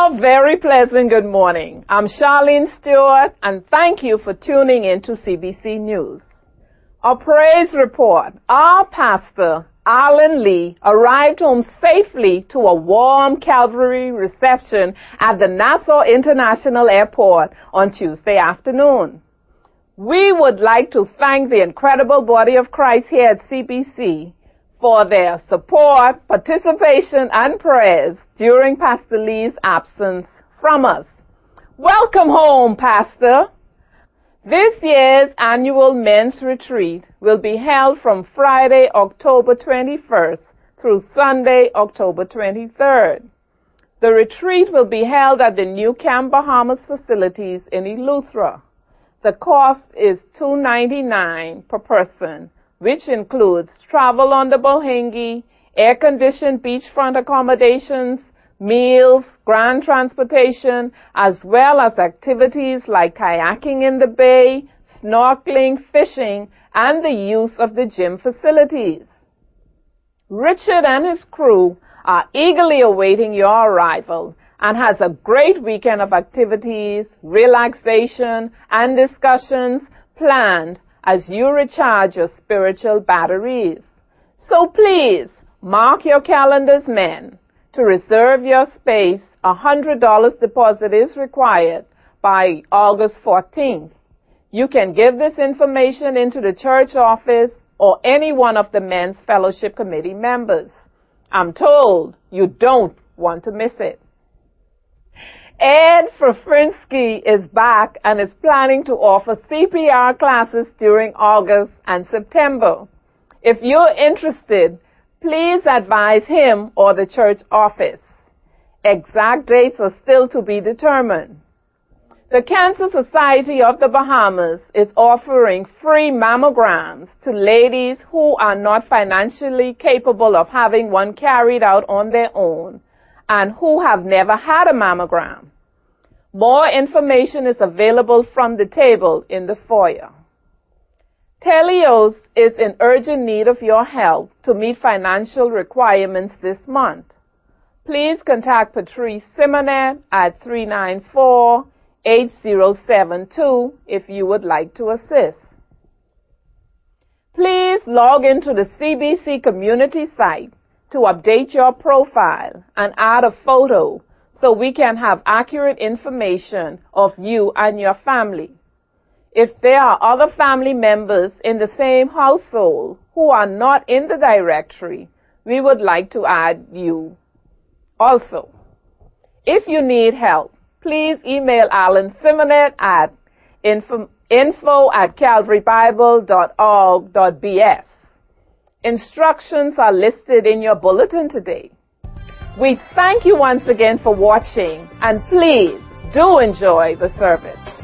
A very pleasant good morning. I'm Charlene Stewart and thank you for tuning in to CBC News. A praise report. Our pastor, Alan Lee, arrived home safely to a warm Calvary reception at the Nassau International Airport on Tuesday afternoon. We would like to thank the incredible body of Christ here at CBC for their support, participation, and prayers during Pastor Lee's absence from us. Welcome home, Pastor. This year's annual men's retreat will be held from Friday, October 21st through Sunday, October 23rd. The retreat will be held at the new Camp Bahamas facilities in Eleuthera. The cost is $2.99 per person which includes travel on the Bo Hengy, air-conditioned beachfront accommodations, meals, ground transportation, as well as activities like kayaking in the bay, snorkeling, fishing, and the use of the gym facilities. Richard and his crew are eagerly awaiting your arrival and has a great weekend of activities, relaxation, and discussions planned as you recharge your spiritual batteries. So please mark your calendars, men. To reserve your space, a $100 deposit is required by August 14th. You can give this information into the church office or any one of the men's fellowship committee members. I'm told you don't want to miss it. Ed Frafrinsky is back and is planning to offer CPR classes during August and September. If you're interested, please advise him or the church office. Exact dates are still to be determined. The Cancer Society of the Bahamas is offering free mammograms to ladies who are not financially capable of having one carried out on their own and who have never had a mammogram. More information is available from the table in the foyer. Telios is in urgent need of your help to meet financial requirements this month. Please contact Patrice Simonet at 394-8072 if you would like to assist. Please log into the CBC community site to update your profile and add a photo so we can have accurate information of you and your family. If there are other family members in the same household who are not in the directory, we would like to add you. Also, if you need help, please email Alan Simonet at info, info at calvarybible.org.bs. Instructions are listed in your bulletin today. We thank you once again for watching and please do enjoy the service.